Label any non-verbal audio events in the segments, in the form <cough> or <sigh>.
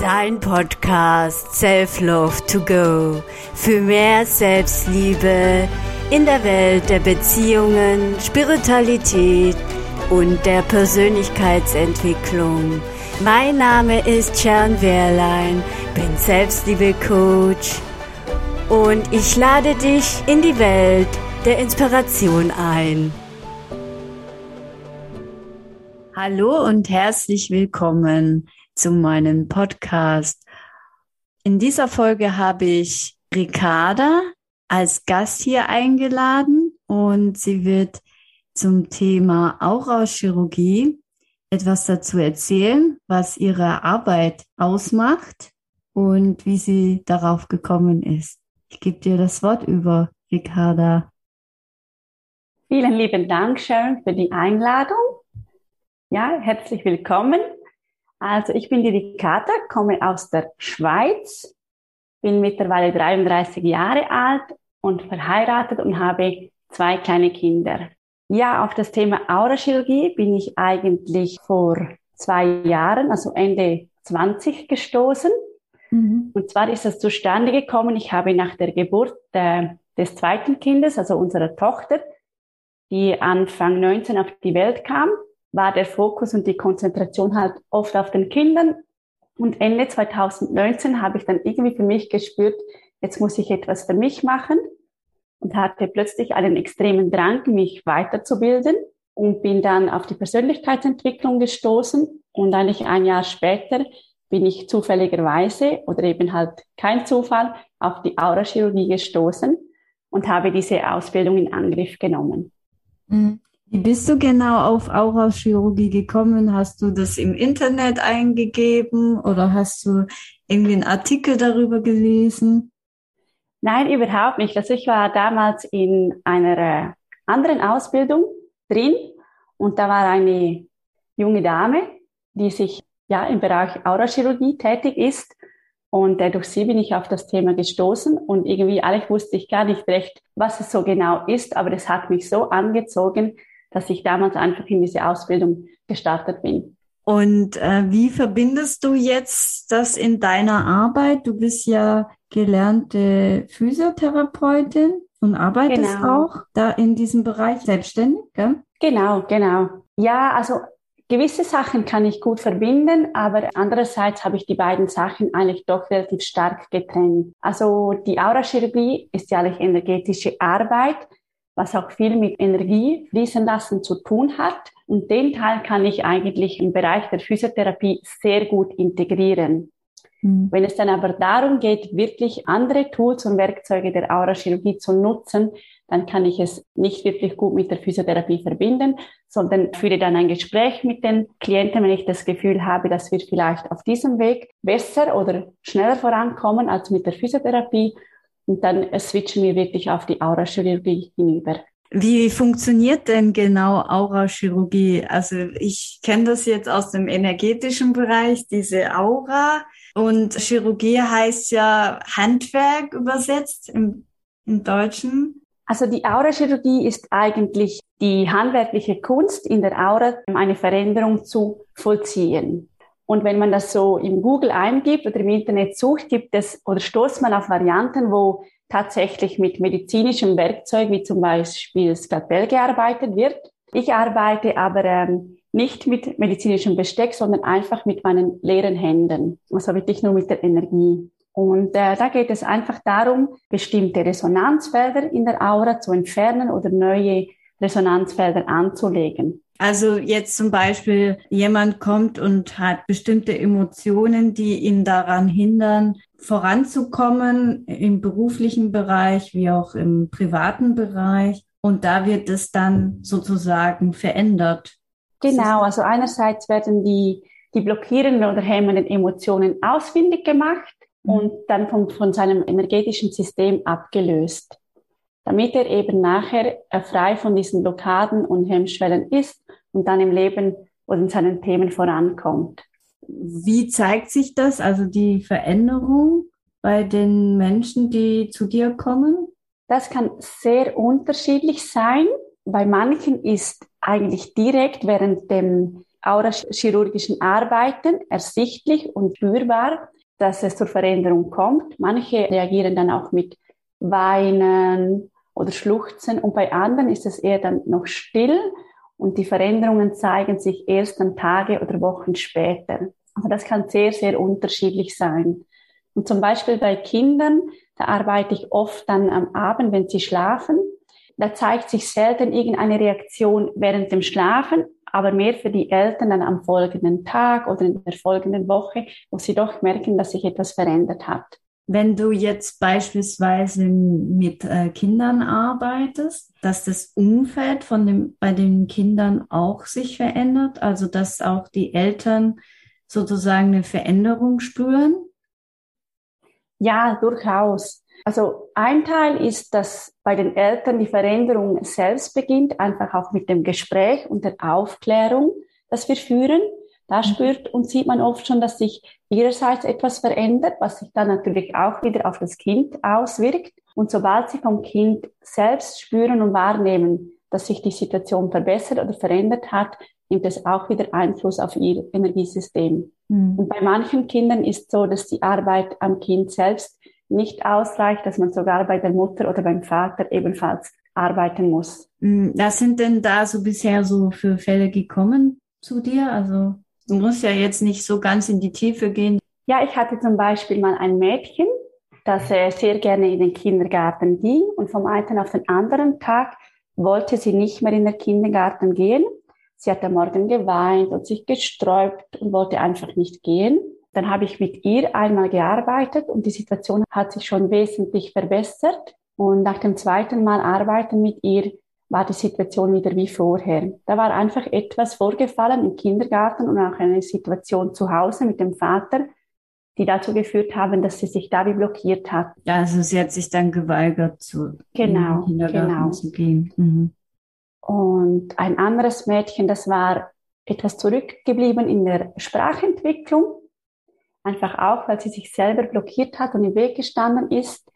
Dein Podcast Self Love to Go für mehr Selbstliebe in der Welt der Beziehungen, Spiritualität und der Persönlichkeitsentwicklung. Mein Name ist Sharon Wehrlein, bin Selbstliebe-Coach und ich lade dich in die Welt der Inspiration ein. Hallo und herzlich willkommen zu meinem Podcast. In dieser Folge habe ich Ricarda als Gast hier eingeladen und sie wird zum Thema Aurachirurgie etwas dazu erzählen, was ihre Arbeit ausmacht und wie sie darauf gekommen ist. Ich gebe dir das Wort über, Ricarda. Vielen lieben Dank, Sharon, für die Einladung. Ja, herzlich willkommen. Also ich bin die Ricarda, komme aus der Schweiz, bin mittlerweile 33 Jahre alt und verheiratet und habe zwei kleine Kinder. Ja, auf das Thema Aurachirurgie bin ich eigentlich vor zwei Jahren, also Ende 20 gestoßen. Mhm. Und zwar ist es zustande gekommen, ich habe nach der Geburt äh, des zweiten Kindes, also unserer Tochter, die Anfang 19 auf die Welt kam, war der Fokus und die Konzentration halt oft auf den Kindern. Und Ende 2019 habe ich dann irgendwie für mich gespürt, jetzt muss ich etwas für mich machen und hatte plötzlich einen extremen Drang, mich weiterzubilden und bin dann auf die Persönlichkeitsentwicklung gestoßen und eigentlich ein Jahr später bin ich zufälligerweise oder eben halt kein Zufall auf die Aurachirurgie gestoßen und habe diese Ausbildung in Angriff genommen. Mhm. Wie bist du genau auf Aurachirurgie gekommen? Hast du das im Internet eingegeben oder hast du irgendwie einen Artikel darüber gelesen? Nein, überhaupt nicht. Also ich war damals in einer anderen Ausbildung drin und da war eine junge Dame, die sich ja im Bereich Aurachirurgie tätig ist und äh, durch sie bin ich auf das Thema gestoßen und irgendwie eigentlich wusste ich gar nicht recht, was es so genau ist, aber es hat mich so angezogen, dass ich damals einfach in diese Ausbildung gestartet bin. Und äh, wie verbindest du jetzt das in deiner Arbeit? Du bist ja gelernte Physiotherapeutin und arbeitest genau. auch da in diesem Bereich selbstständig, gell? Genau, genau. Ja, also gewisse Sachen kann ich gut verbinden, aber andererseits habe ich die beiden Sachen eigentlich doch relativ stark getrennt. Also die Aurachirurgie ist ja eigentlich energetische Arbeit was auch viel mit Energie fließen lassen zu tun hat. Und den Teil kann ich eigentlich im Bereich der Physiotherapie sehr gut integrieren. Mhm. Wenn es dann aber darum geht, wirklich andere Tools und Werkzeuge der Aurachirurgie zu nutzen, dann kann ich es nicht wirklich gut mit der Physiotherapie verbinden, sondern führe dann ein Gespräch mit den Klienten, wenn ich das Gefühl habe, dass wir vielleicht auf diesem Weg besser oder schneller vorankommen als mit der Physiotherapie und dann switchen wir wirklich auf die Aurachirurgie hinüber. Wie funktioniert denn genau Aurachirurgie? Also ich kenne das jetzt aus dem energetischen Bereich, diese Aura. Und Chirurgie heißt ja Handwerk übersetzt im, im Deutschen. Also die Aurachirurgie ist eigentlich die handwerkliche Kunst, in der Aura eine Veränderung zu vollziehen. Und wenn man das so im Google eingibt oder im Internet sucht, gibt es oder stoßt man auf Varianten, wo tatsächlich mit medizinischem Werkzeug, wie zum Beispiel Skalpell gearbeitet wird. Ich arbeite aber ähm, nicht mit medizinischem Besteck, sondern einfach mit meinen leeren Händen, also wirklich nur mit der Energie. Und äh, da geht es einfach darum, bestimmte Resonanzfelder in der Aura zu entfernen oder neue Resonanzfelder anzulegen. Also jetzt zum Beispiel jemand kommt und hat bestimmte Emotionen, die ihn daran hindern, voranzukommen im beruflichen Bereich wie auch im privaten Bereich. Und da wird es dann sozusagen verändert. Genau, also einerseits werden die, die blockierenden oder hemmenden Emotionen ausfindig gemacht mhm. und dann von, von seinem energetischen System abgelöst, damit er eben nachher frei von diesen Blockaden und Hemmschwellen ist und dann im Leben oder in seinen Themen vorankommt. Wie zeigt sich das, also die Veränderung bei den Menschen, die zu dir kommen? Das kann sehr unterschiedlich sein. Bei manchen ist eigentlich direkt während dem aurachirurgischen Arbeiten ersichtlich und spürbar, dass es zur Veränderung kommt. Manche reagieren dann auch mit Weinen oder Schluchzen und bei anderen ist es eher dann noch still und die Veränderungen zeigen sich erst dann Tage oder Wochen später. Also das kann sehr, sehr unterschiedlich sein. Und zum Beispiel bei Kindern, da arbeite ich oft dann am Abend, wenn sie schlafen. Da zeigt sich selten irgendeine Reaktion während dem Schlafen, aber mehr für die Eltern dann am folgenden Tag oder in der folgenden Woche, wo sie doch merken, dass sich etwas verändert hat. Wenn du jetzt beispielsweise mit äh, Kindern arbeitest, dass das Umfeld von dem, bei den Kindern auch sich verändert, also dass auch die Eltern sozusagen eine Veränderung spüren? Ja, durchaus. Also ein Teil ist, dass bei den Eltern die Veränderung selbst beginnt, einfach auch mit dem Gespräch und der Aufklärung, das wir führen. Da spürt und sieht man oft schon, dass sich ihrerseits etwas verändert, was sich dann natürlich auch wieder auf das Kind auswirkt. Und sobald sie vom Kind selbst spüren und wahrnehmen, dass sich die Situation verbessert oder verändert hat, nimmt es auch wieder Einfluss auf ihr Energiesystem. Mhm. Und bei manchen Kindern ist so, dass die Arbeit am Kind selbst nicht ausreicht, dass man sogar bei der Mutter oder beim Vater ebenfalls arbeiten muss. Mhm. Was sind denn da so bisher so für Fälle gekommen zu dir? Also Du musst ja jetzt nicht so ganz in die Tiefe gehen. Ja, ich hatte zum Beispiel mal ein Mädchen, das äh, sehr gerne in den Kindergarten ging und vom einen auf den anderen Tag wollte sie nicht mehr in den Kindergarten gehen. Sie hat am Morgen geweint und sich gesträubt und wollte einfach nicht gehen. Dann habe ich mit ihr einmal gearbeitet und die Situation hat sich schon wesentlich verbessert. Und nach dem zweiten Mal arbeiten mit ihr war die Situation wieder wie vorher. Da war einfach etwas vorgefallen im Kindergarten und auch eine Situation zu Hause mit dem Vater, die dazu geführt haben, dass sie sich da wie blockiert hat. Ja, also sie hat sich dann geweigert, zu genau, Kindergarten genau. zu gehen. Mhm. Und ein anderes Mädchen, das war etwas zurückgeblieben in der Sprachentwicklung, einfach auch, weil sie sich selber blockiert hat und im Weg gestanden ist.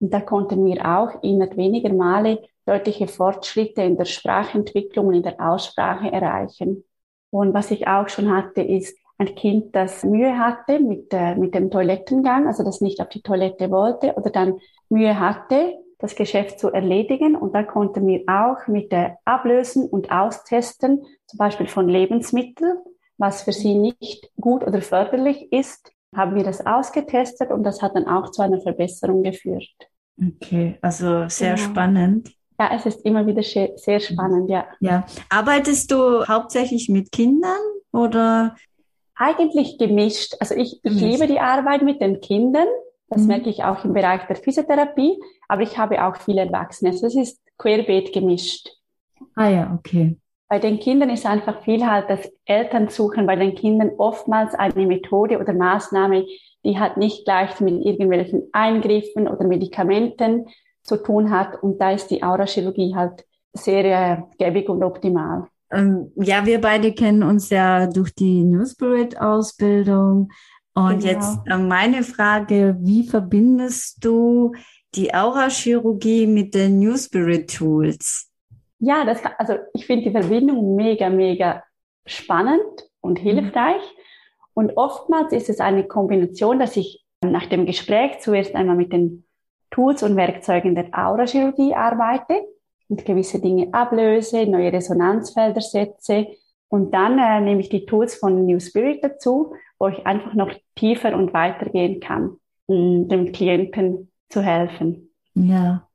Und da konnten wir auch innerhalb weniger Male deutliche Fortschritte in der Sprachentwicklung und in der Aussprache erreichen. Und was ich auch schon hatte, ist ein Kind, das Mühe hatte mit, äh, mit dem Toilettengang, also das nicht auf die Toilette wollte oder dann Mühe hatte, das Geschäft zu erledigen. Und da konnten wir auch mit der Ablösen und Austesten, zum Beispiel von Lebensmitteln, was für sie nicht gut oder förderlich ist, haben wir das ausgetestet und das hat dann auch zu einer Verbesserung geführt. Okay, also sehr genau. spannend. Ja, es ist immer wieder sehr spannend, ja. Ja. Arbeitest du hauptsächlich mit Kindern oder? Eigentlich gemischt. Also ich, ich liebe die Arbeit mit den Kindern. Das mhm. merke ich auch im Bereich der Physiotherapie. Aber ich habe auch viele Erwachsene. Also das ist querbeet gemischt. Ah ja, okay. Bei den Kindern ist einfach viel halt, dass Eltern suchen bei den Kindern oftmals eine Methode oder Maßnahme, die halt nicht gleich mit irgendwelchen Eingriffen oder Medikamenten zu tun hat. Und da ist die Aurachirurgie halt sehr äh, gäbig und optimal. Ähm, ja, wir beide kennen uns ja durch die New Spirit Ausbildung. Und genau. jetzt äh, meine Frage, wie verbindest du die Aurachirurgie mit den New Spirit Tools? Ja, das also ich finde die Verbindung mega, mega spannend und mhm. hilfreich. Mhm. Und oftmals ist es eine Kombination, dass ich nach dem Gespräch zuerst einmal mit den Tools und Werkzeugen der Aurachirurgie arbeite und gewisse Dinge ablöse, neue Resonanzfelder setze. Und dann äh, nehme ich die Tools von New Spirit dazu, wo ich einfach noch tiefer und weiter gehen kann, um dem Klienten zu helfen. Ja,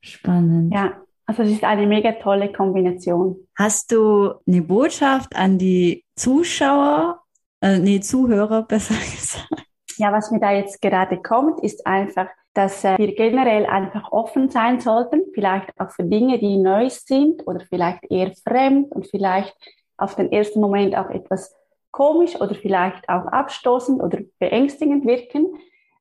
spannend. Ja, also es ist eine mega tolle Kombination. Hast du eine Botschaft an die Zuschauer, äh, nee, Zuhörer <laughs> besser gesagt? Ja, was mir da jetzt gerade kommt, ist einfach, dass äh, wir generell einfach offen sein sollten, vielleicht auch für Dinge, die neu sind oder vielleicht eher fremd und vielleicht auf den ersten Moment auch etwas komisch oder vielleicht auch abstoßend oder beängstigend wirken.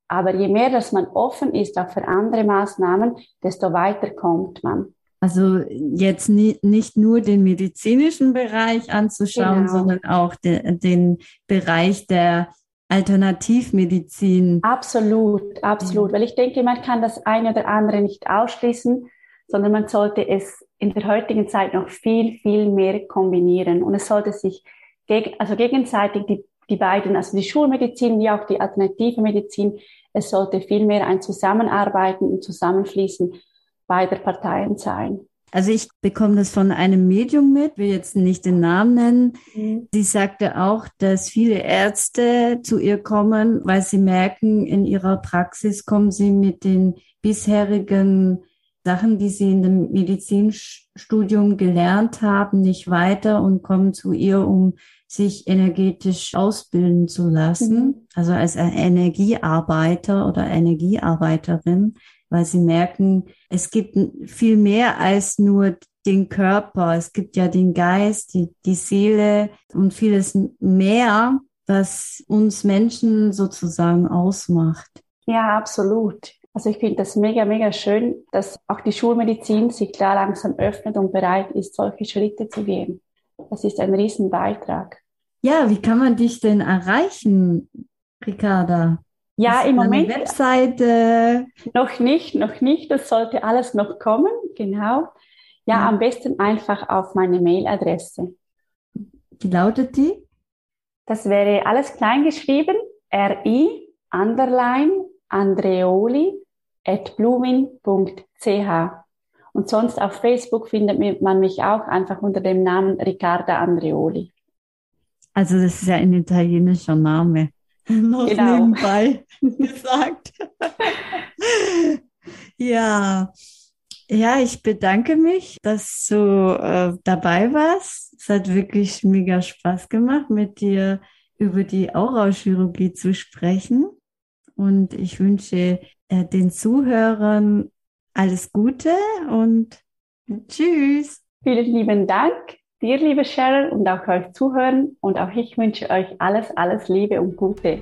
Aber je mehr, dass man offen ist auch für andere Maßnahmen, desto weiter kommt man. Also jetzt nie, nicht nur den medizinischen Bereich anzuschauen, genau. sondern auch de, den Bereich der Alternativmedizin. Absolut, absolut. Weil ich denke, man kann das eine oder andere nicht ausschließen, sondern man sollte es in der heutigen Zeit noch viel, viel mehr kombinieren. Und es sollte sich also gegenseitig die, die beiden, also die Schulmedizin wie auch die alternative Medizin, es sollte vielmehr ein Zusammenarbeiten und Zusammenfließen beider Parteien sein. Also ich bekomme das von einem Medium mit, will jetzt nicht den Namen nennen. Mhm. Sie sagte auch, dass viele Ärzte zu ihr kommen, weil sie merken, in ihrer Praxis kommen sie mit den bisherigen Sachen, die sie in dem Medizinstudium gelernt haben, nicht weiter und kommen zu ihr, um sich energetisch ausbilden zu lassen. Mhm. Also als Energiearbeiter oder Energiearbeiterin weil sie merken, es gibt viel mehr als nur den Körper. Es gibt ja den Geist, die, die Seele und vieles mehr, was uns Menschen sozusagen ausmacht. Ja, absolut. Also ich finde das mega, mega schön, dass auch die Schulmedizin sich da langsam öffnet und bereit ist, solche Schritte zu gehen. Das ist ein Riesenbeitrag. Ja, wie kann man dich denn erreichen, Ricarda? Ja, im Moment. Webseite. Noch nicht, noch nicht. Das sollte alles noch kommen. Genau. Ja, ja. am besten einfach auf meine Mailadresse. Wie lautet die? Das wäre alles klein geschrieben. ri underline andreoli at blumin.ch. Und sonst auf Facebook findet man mich auch einfach unter dem Namen Riccarda Andreoli. Also das ist ja ein italienischer Name. <laughs> noch genau. nebenbei <laughs> gesagt. <laughs> ja. Ja, ich bedanke mich, dass du äh, dabei warst. Es hat wirklich mega Spaß gemacht, mit dir über die Aurachirurgie zu sprechen. Und ich wünsche äh, den Zuhörern alles Gute und tschüss. Vielen lieben Dank dir, liebe Cheryl, und auch euch zuhören. Und auch ich wünsche euch alles, alles Liebe und Gute.